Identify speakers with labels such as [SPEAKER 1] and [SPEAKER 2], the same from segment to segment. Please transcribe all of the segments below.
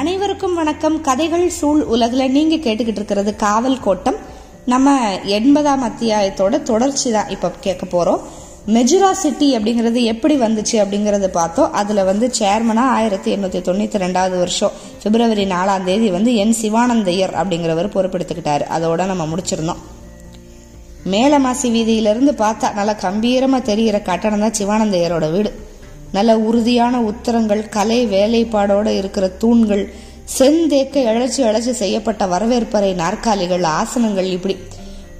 [SPEAKER 1] அனைவருக்கும் வணக்கம். கதைகள் சூழ் உலகில் நீங்கள் கேட்டுக்கிட்டு இருக்கிறது காவல் கோட்டம். நம்ம எண்பதாம் அத்தியாயத்தோட தொடர்ச்சி தான் இப்போ கேட்க போகிறோம் மெஜுரா சிட்டி அப்படிங்கிறது எப்படி வந்துச்சு அப்படிங்கிறது பார்த்தோம். அதில் வந்து சேர்மனாக ஆயிரத்தி எண்ணூற்றி தொண்ணூற்றி ரெண்டாவது வருஷம் பிப்ரவரி நாலாம் தேதி வந்து என் சிவானந்தையர் அப்படிங்கிறவர் பொறுப்பெடுத்துக்கிட்டார். அதோட நம்ம முடிச்சிருந்தோம். மேலமாசி வீதியிலிருந்து பார்த்தா நல்லா கம்பீரமாக தெரிகிற கட்டணம் தான் சிவானந்தையரோட வீடு. நல்ல உறுதியான உத்தரங்கள் கலை வேலைப்பாடோடு இருக்கிற தூண்கள் செந்தேக்க இழைச்சி இழைச்சி செய்யப்பட்ட வரவேற்பறை நாற்காலிகள் ஆசனங்கள் இப்படி.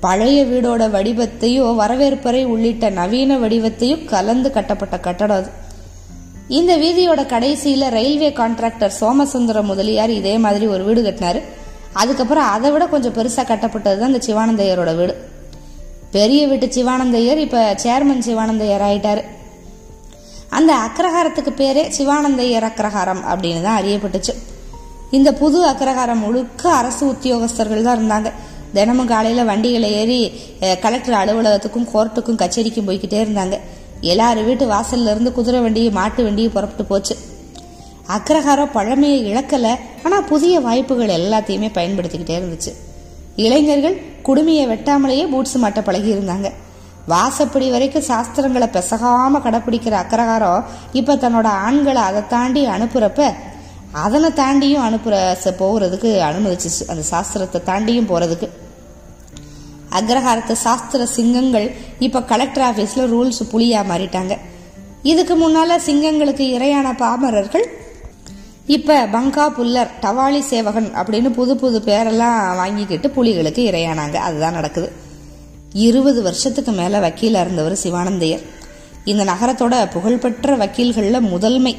[SPEAKER 1] பழைய வீடோட வடிவத்தையும் வரவேற்பறை உள்ளிட்ட நவீன வடிவத்தையும் கலந்து கட்டப்பட்ட கட்டடம் அது. இந்த வீதியோட கடைசியில ரயில்வே கான்ட்ராக்டர் சோமசுந்தர முதலியார் இதே மாதிரி ஒரு வீடு கட்டினாரு. அதுக்கப்புறம் அதை விட கொஞ்சம் பெருசா கட்டப்பட்டது தான் இந்த சிவானந்தையரோட வீடு. பெரிய வீட்டு சிவானந்தையர் இப்ப சேர்மன் சிவானந்தையர் ஆயிட்டாரு. அந்த அக்ரஹாரத்துக்கு பேரே சிவானந்தையர் அக்ரஹாரம் அப்படின்னு தான் அறியப்பட்டுச்சு. இந்த புது அக்ரஹாரம் முழுக்க அரசு உத்தியோகஸ்தர்கள் தான் இருந்தாங்க. தினமும் காலையில் வண்டிகளை ஏறி கலெக்டர் அலுவலகத்துக்கும் கோர்ட்டுக்கும் கச்சேரிக்கும் போய்கிட்டே இருந்தாங்க. எல்லாரும் வீட்டு வாசல்ல இருந்து குதிரை வண்டியும் மாட்டு வண்டியும் புறப்பட்டு போச்சு. அக்ரஹாரம் பழமையை இழக்கல ஆனா புதிய வாய்ப்புகள் எல்லாத்தையுமே பயன்படுத்திக்கிட்டே இருந்துச்சு. இளைஞர்கள் குடுமையை வெட்டாமலேயே பூட்ஸ் மாட்ட பழகி இருந்தாங்க. வாசப்படி வரைக்கும் சாஸ்திரங்களை பெசகாம கடைப்பிடிக்கிற அக்ரஹாரம் இப்ப தன்னோட ஆண்களை அதை தாண்டி அனுப்புறப்ப அதனை தாண்டியும் அனுப்புற போகிறதுக்கு அனுமதிச்சிச்சு அந்த சாஸ்திரத்தை தாண்டியும் போறதுக்கு. அக்ரஹாரத்து சாஸ்திர சிங்கங்கள் இப்ப கலெக்டர் ஆபீஸ்ல ரூல்ஸ் புலியா மாறிட்டாங்க. இதுக்கு முன்னால சிங்கங்களுக்கு இரையான பாமரர்கள் இப்ப பங்கா புல்லர் டவாலி சேவகன் அப்படின்னு புது புது பேரெல்லாம் வாங்கிக்கிட்டு புலிகளுக்கு இரையானாங்க. அதுதான் நடக்குது. இருபது வருஷத்துக்கு மேல வக்கீலா இருந்தவர் சிவானந்தையர். இந்த நகரத்தோட புகழ்பெற்ற வக்கீல்கள்ல முதல்மை.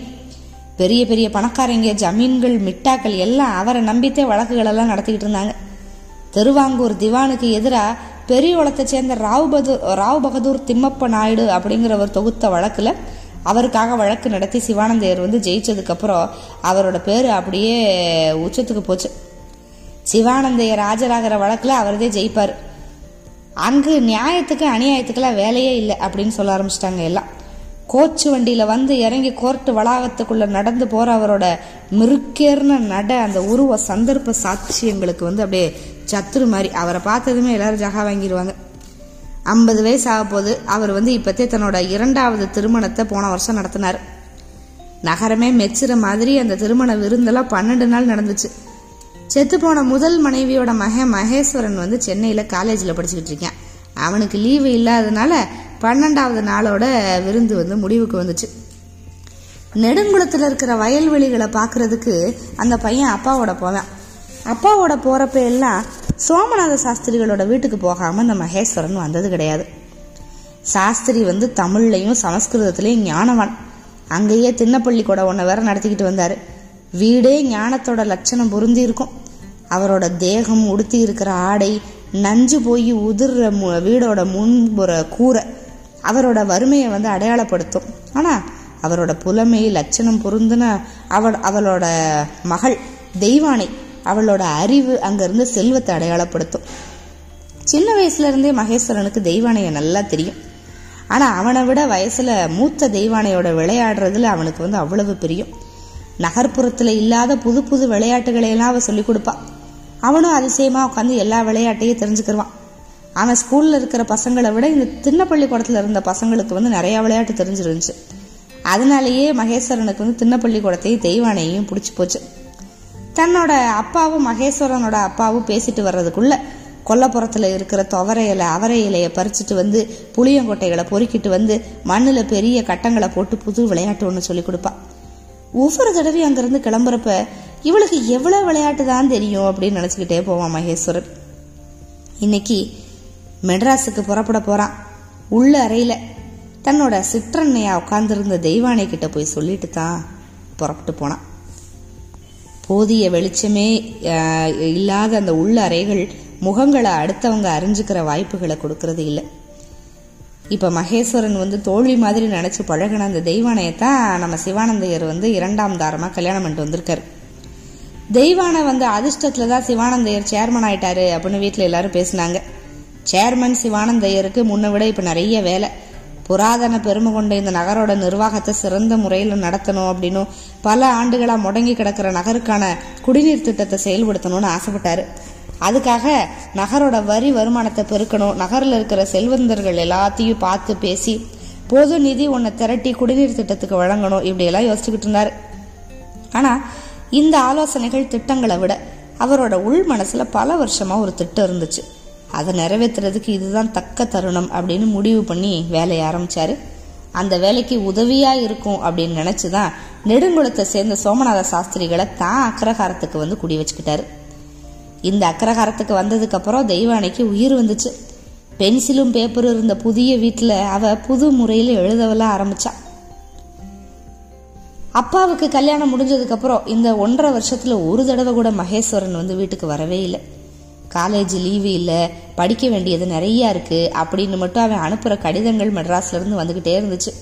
[SPEAKER 1] பெரிய பெரிய பணக்காரங்க ஜமீன்கள் மிட்டாக்கள் எல்லாம் அவரை நம்பித்தே வழக்குகள் எல்லாம் நடத்திக்கிட்டு இருந்தாங்க. திருவாங்கூர் திவானுக்கு எதிராக பெரியகுளத்தை சேர்ந்த ராவ் பதூர் ராவ் பகதூர் திம்மப்ப நாயுடு அப்படிங்கிறவர் தொகுத்த வழக்குல அவருக்காக வழக்கு நடத்தி சிவானந்தையர் வந்து ஜெயிச்சதுக்கப்புறம் அவரோட பேர் அப்படியே உச்சத்துக்கு போச்சு. சிவானந்தையர் ஆஜராகிற வழக்கில் அவர்தே ஜெயிப்பார். அங்கு நியாயத்துக்கு அநியாயத்துக்கெல்லாம் வேலையே இல்லை அப்படின்னு சொல்ல ஆரம்பிச்சிட்டாங்க எல்லாம். கோச்சு வண்டியில் வந்து இறங்கி கோர்ட்டு வளாகத்துக்குள்ளே நடந்து போகிற அவரோட மிருக்கேர்ன நட அந்த உருவ சந்தர்ப்ப சாட்சியங்களுக்கு வந்து அப்படியே சத்துரு மாதிரி. அவரை பார்த்ததுமே எல்லாரும் ஜகா வாங்கிடுவாங்க ஐம்பது வயசு ஆக போது அவர் வந்து இப்போத்தே தன்னோட இரண்டாவது திருமணத்தை போன வருஷம் நடத்தினார். நகரமே மெச்சுற மாதிரி அந்த திருமண விருந்தெல்லாம் பன்னெண்டு நாள் நடந்துச்சு. செத்து போன முதல் மனைவியோட மகன் மகேஸ்வரன் வந்து சென்னையில் காலேஜில் படிச்சுக்கிட்டு இருக்கேன். அவனுக்கு லீவு இல்லாதனால பன்னெண்டாவது நாளோட விருந்து வந்து முடிவுக்கு வந்துச்சு. நெடுங்குளத்தில் இருக்கிற வயல்வெளிகளை பார்க்கறதுக்கு அந்த பையன் அப்பாவோட போவேன். அப்பாவோட போகிறப்ப எல்லாம் சோமநாத சாஸ்திரிகளோட வீட்டுக்கு போகாமல் இந்த மகேஸ்வரன் வந்தது கிடையாது. சாஸ்திரி வந்து தமிழ்லையும் சமஸ்கிருதத்துலேயும் ஞானவான். அங்கேயே தின்னப்பள்ளி கூட ஒன்றை வேற நடத்திக்கிட்டு வந்தாரு. வீடே ஞானத்தோட லட்சணம் பொருந்தி இருக்கும் அவரோட தேகம் உடுத்தி இருக்கிற ஆடை நஞ்சு போய் உதிர்ற மு- வீடோட முன்புற கூரை அவரோட வறுமையை வந்து அடையாளப்படுத்தும். ஆனா அவரோட புலமை லட்சணம் பொருந்தின அவள் அவளோட மகள் தெய்வானை அவளோட அறிவு அங்கிருந்து செல்வத்தை அடையாளப்படுத்தும். சின்ன வயசுல இருந்தே மகேஸ்வரனுக்கு தெய்வானைய நல்லா தெரியும். ஆனா அவனை விட வயசுல மூத்த தெய்வானையோட விளையாடுறதுல அவனுக்கு வந்து அவ்வளவு பிரியம். நகர்ப்புறத்தில் இல்லாத புது புது விளையாட்டுகளை எல்லாம் அவ சொல்லி கொடுப்பா. அவனும் அதிசயமா உட்காந்து எல்லா விளையாட்டையும் தெரிஞ்சுக்கிருவான். ஆனால் ஸ்கூல்ல இருக்கிற பசங்களை விட இந்த திண்ணப்பள்ளிக்கூடத்துல இருந்த பசங்களுக்கு வந்து நிறைய விளையாட்டு தெரிஞ்சிருந்துச்சு. அதனாலேயே மகேஸ்வரனுக்கு வந்து தின்னப்பள்ளிக்கூடத்தையும் தெய்வானையும் பிடிச்சி போச்சு. தன்னோட அப்பாவும் மகேஸ்வரனோட அப்பாவும் பேசிட்டு வர்றதுக்குள்ள கொல்லப்புறத்தில் இருக்கிற துவர இலை அவரை இலையை பறிச்சுட்டு வந்து புளியங்கொட்டைகளை பொறுக்கிட்டு வந்து மண்ணில் பெரிய கட்டங்களை போட்டு புது விளையாட்டு ஒன்று சொல்லி கொடுப்பா. ஒவ்வொரு தடவையும் அங்கிருந்து கிளம்புறப்ப இவளுக்கு எவ்வளவு விளையாட்டு தான் தெரியும் அப்படின்னு நினைச்சுக்கிட்டே போவான் மகேஸ்வரன் இன்னைக்கு மெட்ராஸுக்கு புறப்பட போறான். உள்ள அறையில தன்னோட சிற்றன்னையா உட்கார்ந்திருந்த தெய்வானை கிட்ட போய் சொல்லிட்டு தான் புறப்பட்டு போனான். போதிய வெளிச்சமே இல்லாத அந்த உள்ள அறைகள் முகங்களை அடுத்தவங்க அறிஞ்சுக்கிற வாய்ப்புகளை கொடுக்கறது இல்லை. இப்போ மகேஸ்வரன் வந்து தோழி மாதிரி நினச்சி பழகின அந்த தெய்வானையத்தான் நம்ம சிவானந்தையர் வந்து இரண்டாம் தாரமாக கல்யாணம் பண்ணிட்டு வந்திருக்காரு. தெய்வானை வந்து அதிர்ஷ்டத்தில் தான் சிவானந்தையர் சேர்மன் ஆயிட்டாரு அப்படின்னு வீட்டில் எல்லாரும் பேசினாங்க. சேர்மன் சிவானந்தையருக்கு முன்னை விட இப்போ நிறைய வேலை. புராதன பெருமை கொண்ட இந்த நகரோட நிர்வாகத்தை சிறந்த முறையில் நடத்தணும் அப்படின்னும் பல ஆண்டுகளாக முடங்கி கிடக்கிற நகருக்கான குடிநீர் திட்டத்தை செயல்படுத்தணும்னு ஆசைப்பட்டாரு. அதுக்காக நகரோட வரி வருமானத்தை பெருக்கணும். நகரில் இருக்கிற செல்வந்தர்கள் எல்லாத்தையும் பார்த்து பேசி பொது நிதி ஒன்றை திரட்டி குடிநீர் திட்டத்துக்கு வழங்கணும் இப்படியெல்லாம் யோசிச்சுக்கிட்டு இருந்தார். ஆனால் இந்த ஆலோசனைகள் திட்டங்களை விட அவரோட உள் மனசில் பல வருஷமாக ஒரு திட்டம் இருந்துச்சு. அதை நிறைவேற்றுறதுக்கு இதுதான் தக்க தருணம் அப்படின்னு முடிவு பண்ணி வேலையை ஆரம்பித்தார் அந்த வேலைக்கு உதவியாக இருக்கும் அப்படின்னு நினச்சி தான் நெடுங்குளத்தை சேர்ந்த சோமநாத சாஸ்திரிகளை தான் அக்ரஹாரத்துக்கு வந்து குடி வச்சுக்கிட்டாரு. இந்த அக்ரஹாரத்துக்கு வந்ததுக்கு அப்புறம் தெய்வானைக்கு உயிர் வந்துச்சு. பென்சிலும் பேப்பரும் இருந்த புதிய வீட்டில் அவ புது முறையில் எழுதவெல்லாம் ஆரம்பிச்சா. அப்பாவுக்கு கல்யாணம் முடிஞ்சதுக்கு அப்புறம் இந்த ஒன்றரை வருஷத்துல ஒரு தடவை கூட மகேஸ்வரன் வந்து வீட்டுக்கு வரவே இல்லை. காலேஜ் லீவு இல்லை படிக்க வேண்டியது நிறைய இருக்கு அப்படின்னு மட்டும் அவன் அனுப்புற கடிதங்கள் மெட்ராஸ்ல இருந்து வந்துகிட்டே இருந்துச்சு.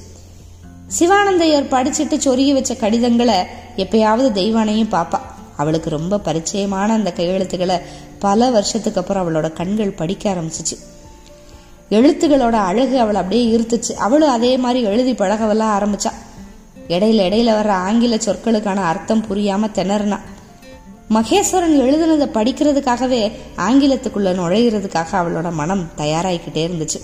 [SPEAKER 1] சிவானந்தையர் படிச்சுட்டு சொருகி வச்ச கடிதங்களை எப்பயாவது தெய்வானையும் பார்ப்பான் அவளுக்கு ரொம்ப பரிச்சயமான அந்த கையெழுத்துக்களை பல வருஷத்துக்கு அப்புறம் அவளோட கண்கள் படிக்க ஆரம்பிச்சிச்சு. எழுத்துகளோட அழகு அவளை அப்படியே ஈர்த்துச்சு. அவளும் அதே மாதிரி எழுதி பழகவெல்லாம் ஆரம்பிச்சா. இடையில இடையில வர்ற ஆங்கில சொற்களுக்கான அர்த்தம் புரியாம திணறினா. மகேஸ்வரன் எழுதுனதை படிக்கிறதுக்காகவே ஆங்கிலத்துக்குள்ள நுழையிறதுக்காக அவளோட மனம் தயாராகிக்கிட்டே இருந்துச்சு.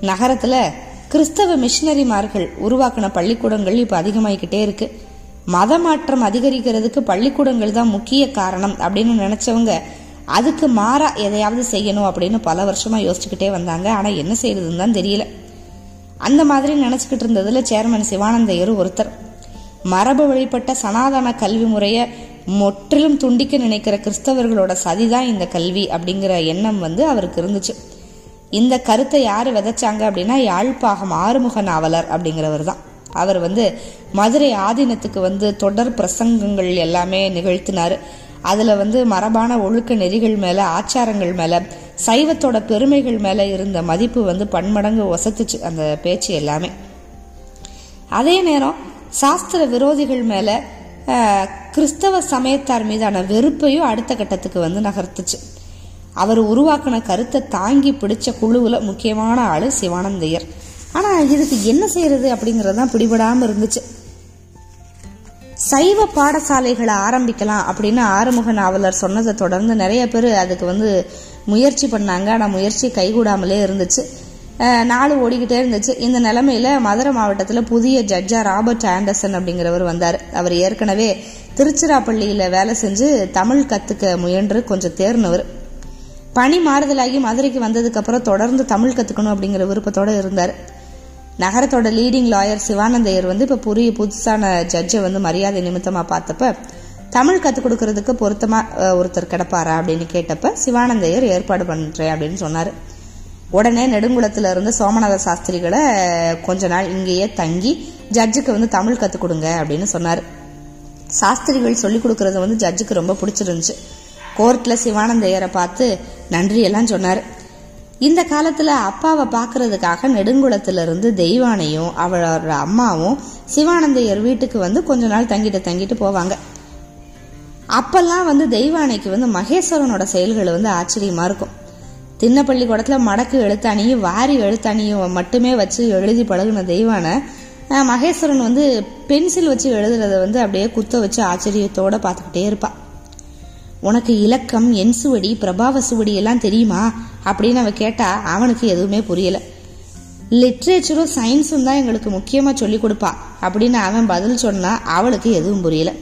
[SPEAKER 1] நகரத்துல கிறிஸ்தவ மிஷினரிமார்கள் உருவாக்கின பள்ளிக்கூடங்கள் இப்ப அதிகமாகிக்கிட்டே இருக்கு. மத மாற்றம் அதிகரிக்கிறதுக்கு பள்ளிக்கூடங்கள் தான் முக்கிய காரணம் அப்படின்னு நினைச்சவங்க அதுக்கு மாறா எதையாவது செய்யணும் அப்படின்னு பல வருஷமா யோசிச்சுக்கிட்டே வந்தாங்க. ஆனா என்ன செய்யறதுன்னு தான் தெரியல. அந்த மாதிரி நினைச்சுக்கிட்டு இருந்ததுல சேர்மன் சிவானந்தையர் ஒருத்தர். மரபு வழிபட்ட சனாதன கல்வி முறையை முற்றிலும் துண்டிக்க நினைக்கிற கிறிஸ்தவர்களோட சதிதான் இந்த கல்வி அப்படிங்கிற எண்ணம் வந்து அவருக்கு இருந்துச்சு. இந்த கருத்தை யார் விதைச்சாங்க அப்படின்னா யாழ்ப்பாகம் ஆறுமுக நாவலர் அப்படிங்கிறவர் தான். அவர் வந்து மதுரை ஆதீனத்துக்கு வந்து தொடர் பிரசங்கங்கள் எல்லாமே நிகழ்த்தினார். அதில் வந்து மரபான ஒழுக்க நெறிகள் மேலே ஆச்சாரங்கள் மேலே சைவத்தோட பெருமைகள் மேலே இருந்த மதிப்பு வந்து பன்மடங்கு ஒசத்துச்சு அந்த பேச்சு எல்லாமே. அதே நேரம் சாஸ்திர விரோதிகள் மேலே கிறிஸ்தவ சமயத்தார் மீதான வெறுப்பையும் அடுத்த கட்டத்துக்கு வந்து நகர்த்துச்சு. அவர் உருவாக்கின கருத்தை தாங்கி பிடிச்ச குழுவில் முக்கியமான ஆள் சிவானந்தையர். ஆனால் இதுக்கு என்ன செய்யறது அப்படிங்கிறது தான் பிடிபடாமல் இருந்துச்சு. சைவ பாடசாலைகளை ஆரம்பிக்கலாம் அப்படின்னு ஆறுமுக நாவலர் சொன்னதை தொடர்ந்து நிறைய பேர் அதுக்கு வந்து முயற்சி பண்ணாங்க. ஆனால் முயற்சி கைகூடாமலே இருந்துச்சு. நாள் ஓடிக்கிட்டே இருந்துச்சு. இந்த நிலமையில மதுரை மாவட்டத்தில் புதிய ஜட்ஜா ராபர்ட் ஆண்டர்சன் அப்படிங்கிறவர் வந்தார். அவர் ஏற்கனவே திருச்சிராப்பள்ளியில் வேலை செஞ்சு தமிழ் கற்றுக்க முயன்று கொஞ்சம் தேர்னவர் பணி மாறுதலாகி மதுரைக்கு வந்ததுக்கப்புறம் தொடர்ந்து தமிழ் கற்றுக்கணும் அப்படிங்கிற விருப்பத்தோடு இருந்தார். நகரத்தோட லீடிங் லாயர் சிவானந்தையர் வந்து இப்போ புரிய புதுசான ஜட்ஜை வந்து மரியாதை நிமித்தமாக பார்த்தப்ப தமிழ் கற்றுக் கொடுக்கறதுக்கு பொருத்தமாக ஒருத்தர் கிடப்பாரா? அப்படின்னு கேட்டப்ப சிவானந்தையர் ஏற்பாடு பண்ணுறேன் அப்படின்னு சொன்னார். உடனே நெடுங்குளத்தில் இருந்து சோமநாத சாஸ்திரிகளை கொஞ்ச நாள் இங்கேயே தங்கி ஜட்ஜுக்கு வந்து தமிழ் கற்றுக் கொடுங்க அப்படின்னு சொன்னார். சாஸ்திரிகள் சொல்லிக் கொடுக்கறது வந்து ஜட்ஜுக்கு ரொம்ப பிடிச்சிருந்துச்சு. கோர்ட்டில் சிவானந்தையரை பார்த்து நன்றி எல்லாம் சொன்னார். இந்த காலத்தில் அப்பாவை பார்க்கறதுக்காக நெடுங்குளத்திலிருந்து தெய்வானையும் அவளோட அம்மாவும் சிவானந்தையர் வீட்டுக்கு வந்து கொஞ்ச நாள் தங்கிட்டு தங்கிட்டு போவாங்க. அப்பெல்லாம் வந்து தெய்வானைக்கு வந்து மகேஸ்வரனோட செயல்கள் வந்து ஆச்சரியமா இருக்கும். தின்ன குடத்தில் மடக்கு எழுத்தாணியும் வாரி எழுத்தாணியும் மட்டுமே வச்சு எழுதி பழகுன தெய்வானை மகேஸ்வரன் வந்து பென்சில் வச்சு எழுதுறத வந்து அப்படியே குத்த வச்சு ஆச்சரியத்தோட பார்த்துக்கிட்டே இருப்பாள் உனக்கு இலக்கம் என் சுவடி பிரபாவ சுவடி எல்லாம் தெரியுமா? அப்படின்னு அவ கேட்டா அவனுக்கு எதுவுமே புரியல. லிட்ரேச்சரும் சயின்ஸும் தான் எங்களுக்கு முக்கியமா சொல்லி கொடுப்பா. அப்படின்னு அவன் பதில் சொன்னா அவளுக்கு எதுவும் புரியல.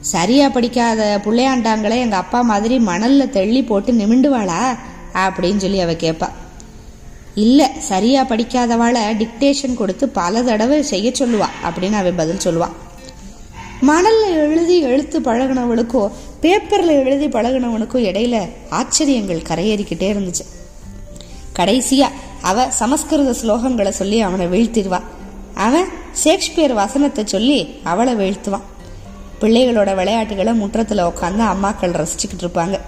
[SPEAKER 1] சரியா படிக்காத பிள்ளையாண்டாங்களே எங்க அப்பா மாதிரி மணல்ல தள்ளி போட்டு நிமிண்டுவாளா? அப்படின்னு சொல்லி அவ கேட்பா இல்ல சரியா படிக்காதவாளை டிக்டேஷன் கொடுத்து பல தடவை செய்ய சொல்லுவா அப்படின்னு அவன் பதில் சொல்லுவான் மணலில் எழுதி எழுத்து பழகினவனுக்கோ பேப்பரில் எழுதி பழகினவனுக்கோ இடையில ஆச்சரியங்கள் கரையேறிக்கிட்டே இருந்துச்சு. கடைசியா அவ சமஸ்கிருத ஸ்லோகங்களை சொல்லி அவனை வீழ்த்திடுவா. அவன் ஷேக்ஸ்பியர் வசனத்தை சொல்லி அவளை வீழ்த்துவான். பிள்ளைகளோட விளையாட்டுகளை முற்றத்தில் உட்காந்து அம்மாக்கள் ரசிச்சுக்கிட்டு இருப்பாங்க.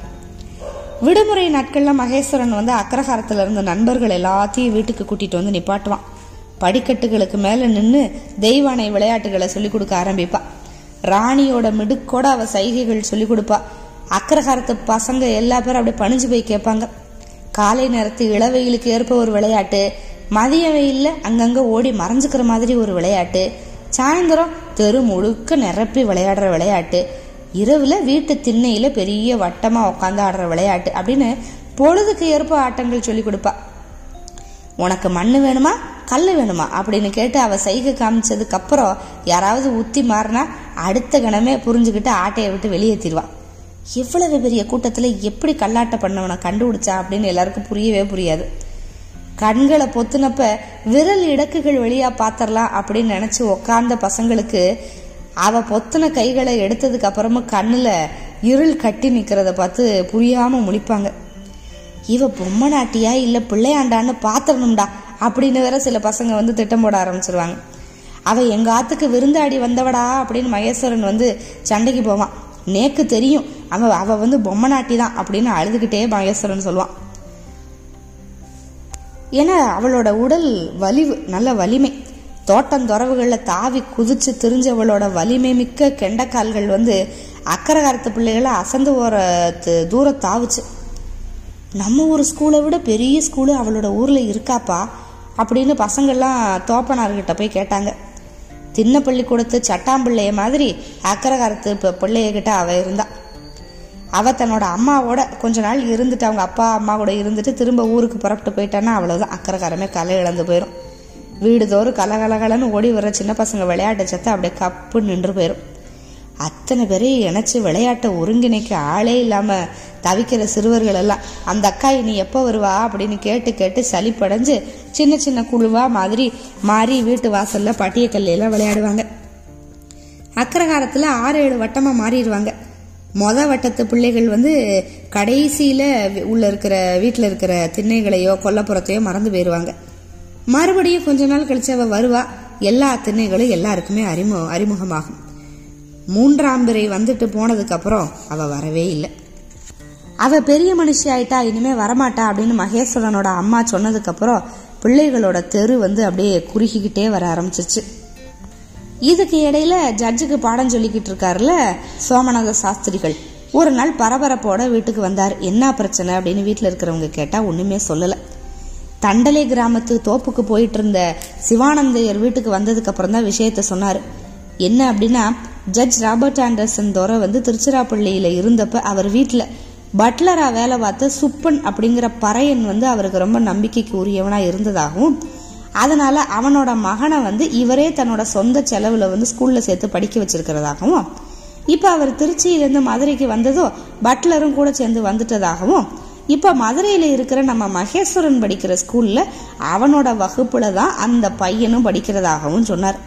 [SPEAKER 1] விடுமுறை நாட்கள்ல மகேஸ்வரன் வந்து அக்ரஹாரத்துல இருந்த நண்பர்கள் எல்லாத்தையும் வீட்டுக்கு கூட்டிட்டு வந்து நிப்பாட்டுவான். படிக்கட்டுகளுக்கு மேல நின்று தெய்வானை விளையாட்டுகளை சொல்லி கொடுக்க ஆரம்பிப்பாள் ராணியோட மிடுக்கோட அவ சைகைகள் சொல்லி கொடுப்பா. அக்ரஹாரத்து பசங்க எல்லா பேரும் அப்படியே பணிஞ்சு போய் கேட்பாங்க. காலை நேரத்து இளவெயிலுக்கு ஏற்ப ஒரு விளையாட்டு மதிய வெயில்ல அங்கங்க ஓடி மறைஞ்சுக்கிற மாதிரி ஒரு விளையாட்டு சாயந்தரம் தெரு முழுக்க நிரப்பி விளையாடுற விளையாட்டு இரவுல வீட்டு திண்ணையில பெரிய வட்டமா உட்காந்து ஆடுற விளையாட்டு அப்படின்னு பொழுதுக்கு ஏற்ப ஆட்டங்கள் சொல்லி கொடுப்பா. உனக்கு மண்ணு வேணுமா கல் வேணுமா அப்படின்னு கேட்டு அவ சைகை காமிச்சதுக்கு அப்புறம் யாராவது உத்தி மாறினா அடுத்த கணமே புரிஞ்சுக்கிட்டு ஆட்டையை விட்டு வெளியேற்றிடுவான் எவ்வளவு பெரிய கூட்டத்தில் எப்படி கல்லாட்ட பண்ணவனை கண்டுபிடிச்சா அப்படின்னு எல்லாருக்கும் புரியவே புரியாது. கண்களை பொத்துனப்ப விரல் இடக்குகள் வழியா பாத்திரலாம் அப்படின்னு நினச்சி உக்காந்த பசங்களுக்கு அவள் பொத்துன கைகளை எடுத்ததுக்கு அப்புறமும் கண்ணில் இருள் கட்டி நிற்கிறத பார்த்து புரியாமல் முழிப்பாங்க. இவ பொம்மை நாட்டியா இல்லை பிள்ளையாண்டான்னு பாத்திரணும்டா அப்படின்னு வேற சில பசங்க வந்து திட்டம் போட ஆரம்பிச்சிருவாங்க. அவள் எங்கள் ஆத்துக்கு விருந்தாடி வந்தவடா அப்படின்னு மகேஸ்வரன் வந்து சண்டைக்கு போவான். நேக்கு தெரியும். அவள் அவள் வந்து பொம்மை நாட்டி தான் அப்படின்னு அழுதுகிட்டே மகேஸ்வரன் சொல்லுவான். ஏன்னா அவளோட உடல் வலிவு நல்ல வலிமை. தோட்டம் துறவுகளில் தாவி குதிச்சு திரிஞ்சவளோட வலிமை மிக்க கெண்டக்கால்கள் வந்து அக்கரகாரத்து பிள்ளைகளை அசந்து போகிற தூரம் தாவுச்சு. நம்ம ஊர் ஸ்கூலை விட பெரிய ஸ்கூலு அவளோட ஊரில் இருக்காப்பா அப்படின்னு பசங்கள்லாம் தோப்பனார்கிட்ட போய் கேட்டாங்க. சின்ன பள்ளிக்கூடத்து சட்டாம்பிள்ளைய மாதிரி அக்கரகாரத்து ப- பிள்ளையகிட்ட அவ இருந்தா. அவ தன்னோட அம்மாவோட கொஞ்ச நாள் இருந்துட்டு அவங்க அப்பா அம்மா கூட இருந்துட்டு திரும்ப ஊருக்கு புறப்பட்டு போயிட்டான்னா அவ்வளவுதான். அக்கறைக்காரமே கலை இழந்து போயிடும் வீடுதோறும் கலகலகலன்னு ஓடி வர சின்ன பசங்க விளையாட்டு சத்தம் அப்படியே கப்பு நின்று போயிடும் அத்தனை பேரையும் இணைச்சி விளையாட்டை ஒருங்கிணைக்க ஆளே இல்லாம தவிக்கிற சிறுவர்கள் எல்லாம் அந்த அக்கா இனி எப்போ வருவா? அப்படின்னு கேட்டு கேட்டு சளிப்படைஞ்சு சின்ன சின்ன குழுவா மாதிரி மாறி வீட்டு வாசல்ல பட்டியக்கல்லையெல்லாம் விளையாடுவாங்க. அக்கரகாரத்தில் ஆறு ஏழு வட்டமாக மாறிடுவாங்க. மொத வட்டத்து பிள்ளைகள் வந்து கடைசியில் உள்ள இருக்கிற வீட்டில் இருக்கிற திண்ணைகளையோ கொல்லப்புறத்தையோ மறந்து போயிடுவாங்க மறுபடியும் கொஞ்ச நாள் கழிச்சு அவ வருவா. எல்லா திண்ணைகளும் எல்லாருக்குமே அறிமுக அறிமுகமாகும். மூன்றாம் பிறை வந்துட்டு போனதுக்கு அப்புறம் அவ வரவே இல்லை. அவ பெரிய மனுஷி ஆயிட்டா இனிமே வரமாட்டா அப்படின்னு மகேஸ்வரனோட அம்மா சொன்னதுக்கு அப்புறம் பிள்ளைகளோட தெரு வந்து அப்படியே குறுகிக்கிட்டே வர ஆரம்பிச்சிச்சு. இதுக்கு இடையில ஜட்ஜுக்கு பாடம் சொல்லிக்கிட்டு இருக்காருல சோமநாத சாஸ்திரிகள். ஒரு நாள் பரபரப்போட வீட்டுக்கு வந்தார். என்ன பிரச்சனை அப்படின்னு வீட்டில் இருக்கிறவங்க கேட்டால் ஒன்றுமே சொல்லலை. தண்டலை கிராமத்து தோப்புக்கு போயிட்டு இருந்த சிவானந்தையர் வீட்டுக்கு வந்ததுக்கு அப்புறம் தான் விஷயத்த சொன்னார். என்ன அப்படின்னா ஜட்ஜ் ராபர்ட் ஆண்டர்சன் தோர வந்து திருச்சிராப்பள்ளியில் இருந்தப்ப அவர் வீட்டில் பட்லராக வேலை பார்த்த சுப்பன் அப்படிங்கிற பறையன் வந்து அவருக்கு ரொம்ப நம்பிக்கைக்கு உரியவனாக இருந்ததாகவும் அதனால் அவனோட மகனை வந்து இவரே தன்னோட சொந்த செலவில் வந்து ஸ்கூலில் சேர்த்து படிக்க வச்சிருக்கிறதாகவும் இப்போ அவர் திருச்சியிலேருந்து மதுரைக்கு வந்ததோ பட்லரும் கூட சேர்ந்து வந்துட்டதாகவும் இப்போ மதுரையில் இருக்கிற நம்ம மகேஸ்வரன் படிக்கிற ஸ்கூலில் அவனோட வகுப்பில் தான் அந்த பையனும் படிக்கிறதாகவும் சொன்னார்.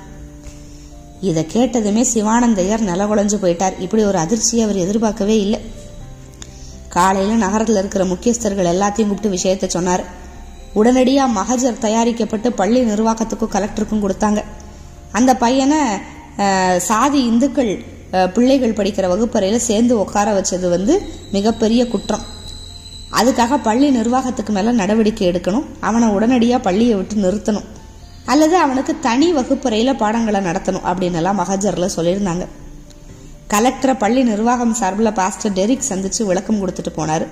[SPEAKER 1] இதை கேட்டதுமே சிவானந்தையர் நிலகுலைஞ்சு போயிட்டார். இப்படி ஒரு அதிர்ச்சியை அவர் எதிர்பார்க்கவே இல்லை. காலையில் நகரத்தில் இருக்கிற முக்கியஸ்தர்கள் எல்லாத்தையும் கூப்பிட்டு விஷயத்த சொன்னார். உடனடியாக மகஜர் தயாரிக்கப்பட்டு பள்ளி நிர்வாகத்துக்கும் கலெக்டருக்கும் கொடுத்தாங்க. அந்த பையனை சாதி இந்துக்கள் பிள்ளைகள் படிக்கிற வகுப்பறையில் சேர்ந்து உட்கார வச்சது வந்து மிகப்பெரிய குற்றம். அதுக்காக பள்ளி நிர்வாகத்துக்கு மேலே நடவடிக்கை எடுக்கணும். அவனை உடனடியாக பள்ளியை விட்டு நிறுத்தணும். அல்லது அவனுக்கு தனி வகுப்பறையில் பாடங்களை நடத்தணும் அப்படின்னு எல்லாம் மகஜர்ல சொல்லியிருந்தாங்க. கலெக்டரை பள்ளி நிர்வாகம் சார்பில் பாஸ்டர் டெரிக் சந்திச்சு விளக்கம் கொடுத்துட்டு போனார்.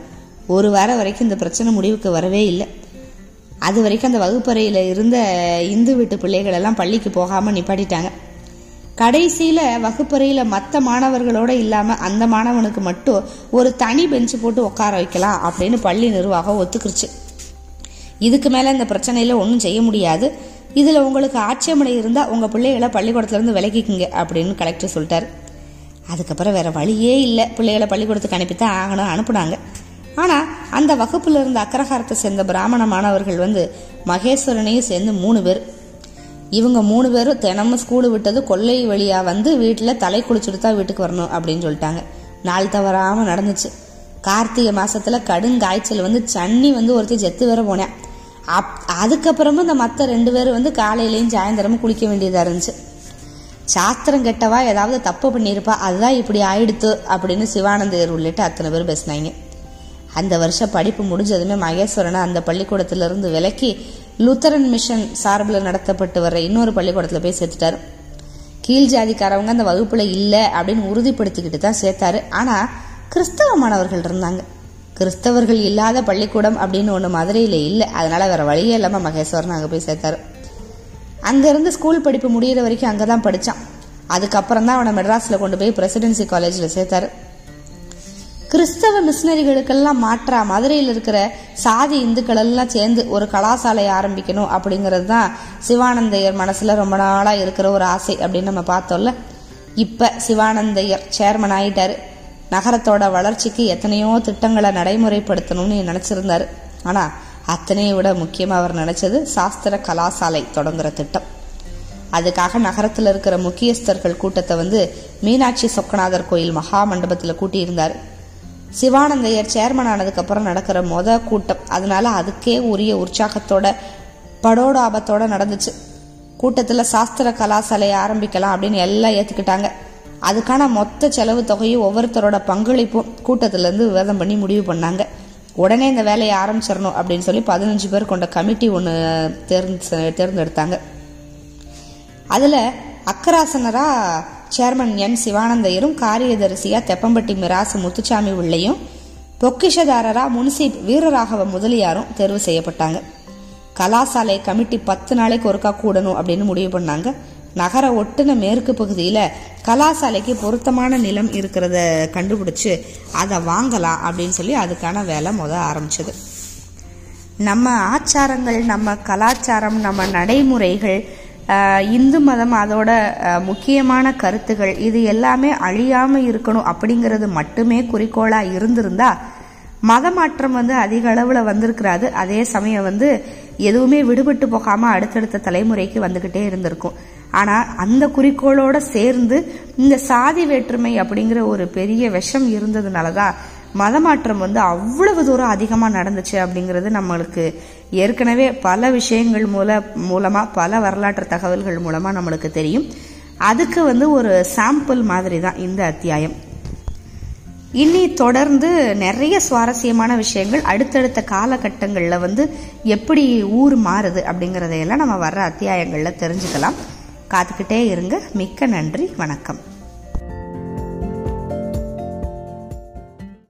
[SPEAKER 1] ஒரு வாரம் வரைக்கும் இந்த பிரச்சனை முடிவுக்கு வரவே இல்லை. அது வரைக்கும் அந்த வகுப்பறையில் இருந்த இந்து வீட்டு பிள்ளைகள் எல்லாம் பள்ளிக்கு போகாமல் நிப்பாட்டிட்டாங்க. கடைசியில் வகுப்பறையில் மற்ற மாணவர்களோட இல்லாமல் அந்த மாணவனுக்கு மட்டும் ஒரு தனி பெஞ்சு போட்டு உட்கார வைக்கலாம் அப்படின்னு பள்ளி நிர்வாகம் ஒத்துக்கிருச்சு. இதுக்கு மேலே இந்த பிரச்சனையில் ஒன்றும் செய்ய முடியாது. இதில் உங்களுக்கு ஆட்சேபனை இருந்தால் உங்கள் பிள்ளைகளை பள்ளிக்கூடத்துலேருந்து விலகிக்குங்க அப்படின்னு கலெக்டர் சொல்லிட்டார். அதுக்கப்புறம் வேறு வழியே இல்லை. பிள்ளைகளை பள்ளிக்கூடத்துக்கு அனுப்பித்தான் ஆகணும் அனுப்புனாங்க. ஆனால் அந்த வகுப்பில் இருந்த அக்ரஹாரத்தை சேர்ந்த பிராமண மாணவர்கள் வந்து மகேஸ்வரனையும் சேர்ந்து மூணு பேர். இவங்க மூணு பேரும் தினமும் ஸ்கூலு விட்டது கொள்ளை வழியாக வந்து வீட்டில் தலை குளிச்சுட்டு தான் வீட்டுக்கு வரணும் அப்படின்னு சொல்லிட்டாங்க. நாள் தவறாமல் நடந்துச்சு. கார்த்திகை மாசத்துல கடுங்காய்ச்சல் வந்து சன்னி வந்து ஒருத்தர் செத்து வேற போனேன் அப் அதுக்கப்புறமும் இந்த மற்ற ரெண்டு பேரும் வந்து காலையிலையும் சாயந்தரமும் குளிக்க வேண்டியதாக இருந்துச்சு. சாஸ்திரம் கெட்டவா ஏதாவது தப்பு பண்ணியிருப்பா அதுதான் இப்படி ஆயிடுத்து அப்படின்னு சிவானந்தர் உள்ளிட்டு அத்தனை பேர் பேசினாங்க. அந்த வருஷம் படிப்பு முடிஞ்சதுமே மகேஸ்வரனை அந்த பள்ளிக்கூடத்திலிருந்து விலக்கி லுத்தரன் மிஷன் சார்பில் நடத்தப்பட்டு வர்ற இன்னொரு பள்ளிக்கூடத்தில் போய் சேர்த்துட்டாரு. கீழ் ஜாதிக்காரவங்க அந்த வகுப்பில் இல்லை அப்படின்னு உறுதிப்படுத்திக்கிட்டு தான் சேர்த்தாரு. ஆனால் கிறிஸ்தவ மாணவர்கள் இருந்தாங்க. கிறிஸ்தவர்கள் இல்லாத பள்ளிக்கூடம் அப்படின்னு ஒன்று மதுரையில் இல்லை. அதனால் வேறு வழியே இல்லாமல் மகேஸ்வரன் அங்கே போய் சேர்த்தாரு. அங்கேருந்து ஸ்கூல் படிப்பு முடியிற வரைக்கும் அங்கே தான் படித்தான் அதுக்கப்புறம் தான் அவனை மெட்ராஸில் கொண்டு போய் பிரசிடென்சி காலேஜில் சேர்த்தார். கிறிஸ்தவ மிஷினரிகளுக்கெல்லாம் மாற்றா மதுரையில் இருக்கிற சாதி இந்துக்கள் எல்லாம் சேர்ந்து ஒரு கலாசாலையை ஆரம்பிக்கணும் அப்படிங்கிறது தான் சிவானந்தையர் மனசில் ரொம்ப நாளாக இருக்கிற ஒரு ஆசை அப்படின்னு நம்ம பார்த்தோம்ல. இப்போ சிவானந்தையர் சேர்மன் ஆகிட்டார் நகரத்தோட வளர்ச்சிக்கு எத்தனையோ திட்டங்களை நடைமுறைப்படுத்தணும்னு நினச்சிருந்தார். ஆனால் அத்தனையை விட முக்கியமாக அவர் நினச்சது சாஸ்திர கலாசாலை தொடங்குற திட்டம். அதுக்காக நகரத்தில் இருக்கிற முக்கியஸ்தர்கள் கூட்டத்தை வந்து மீனாட்சி சொக்கநாதர் கோயில் மகா மண்டபத்தில் கூட்டியிருந்தார். சிவானந்தையர் சேர்மன் ஆனதுக்கப்புறம் நடக்கிற மொத கூட்டம். அதனால அதுக்கே உரிய உற்சாகத்தோட படோடாபத்தோட நடந்துச்சு. கூட்டத்தில் சாஸ்திர கலாசாலையை ஆரம்பிக்கலாம் அப்படின்னு எல்லாம் ஏற்றுக்கிட்டாங்க அதுக்கான மொத்த செலவு தொகையும் ஒவ்வொருத்தரோட பங்களிப்பும் கூட்டத்திலேருந்து விவாதம் பண்ணி முடிவு பண்ணாங்க. உடனே இந்த வேலையை ஆரம்பிச்சிடணும் அப்படின்னு சொல்லி பதினஞ்சு பேர் கொண்ட கமிட்டி ஒன்று தேர்ந்து தேர்ந்தெடுத்தாங்க. அதில் அக்கராசனராக சேர்மன் என் சிவானந்தையரும் காரியதரிசியாக தெப்பம்பட்டி மிராசு முத்துச்சாமி உள்ளையும் பொக்கிஷதாரராக முன்சீப் வீரராகவ முதலியாரும் தேர்வு செய்யப்பட்டாங்க. கலாசாலை கமிட்டி பத்து நாளைக்கு ஒருக்கா கூடணும் அப்படின்னு முடிவு பண்ணாங்க. நகர ஒட்டுன மேற்கு பகுதியில் கலாசாலைக்கு பொருத்தமான நிலம் இருக்கிறத கண்டுபிடிச்சு அதை வாங்கலாம் அப்படின்னு சொல்லி அதுக்கான வேலை முத ஆரம்பிச்சது. நம்ம ஆச்சாரங்கள் நம்ம கலாச்சாரம் நம்ம நடைமுறைகள் இந்து மதம் அதோட முக்கியமான கருத்துகள் இது எல்லாமே அழியாமல் இருக்கணும் அப்படிங்கிறது மட்டுமே குறிக்கோளாக இருந்திருந்தா மதமாற்றம் வந்து அதிக அளவில் வந்திருக்கிறாது. அதே சமயம் வந்து எதுவுமே விடுபட்டு போகாம அடுத்தடுத்த தலைமுறைக்கு வந்துகிட்டே இருந்திருக்கும். ஆனா அந்த குறிக்கோளோட சேர்ந்து இந்த சாதி வேற்றுமை அப்படிங்கிற ஒரு பெரிய விஷம் இருந்ததுனால தான் மதமாற்றம் வந்து அவ்வளவு தூரம் அதிகமாக நடந்துச்சு அப்படிங்கிறது நம்மளுக்கு ஏற்கனவே பல விஷயங்கள் மூல மூலமா பல வரலாற்று தகவல்கள் மூலமா நம்மளுக்கு தெரியும். அதுக்கு வந்து ஒரு சாம்பிள் மாதிரி தான் இந்த அத்தியாயம். இனி தொடர்ந்து நிறைய சுவாரஸ்யமான விஷயங்கள் அடுத்தடுத்த காலகட்டங்களில் வந்து எப்படி ஊர் மாறுது அப்படிங்கிறதையெல்லாம் நம்ம வர்ற அத்தியாயங்களில் தெரிஞ்சுக்கலாம். காத்துக்கிட்டே இருங்க. மிக்க நன்றி. வணக்கம்.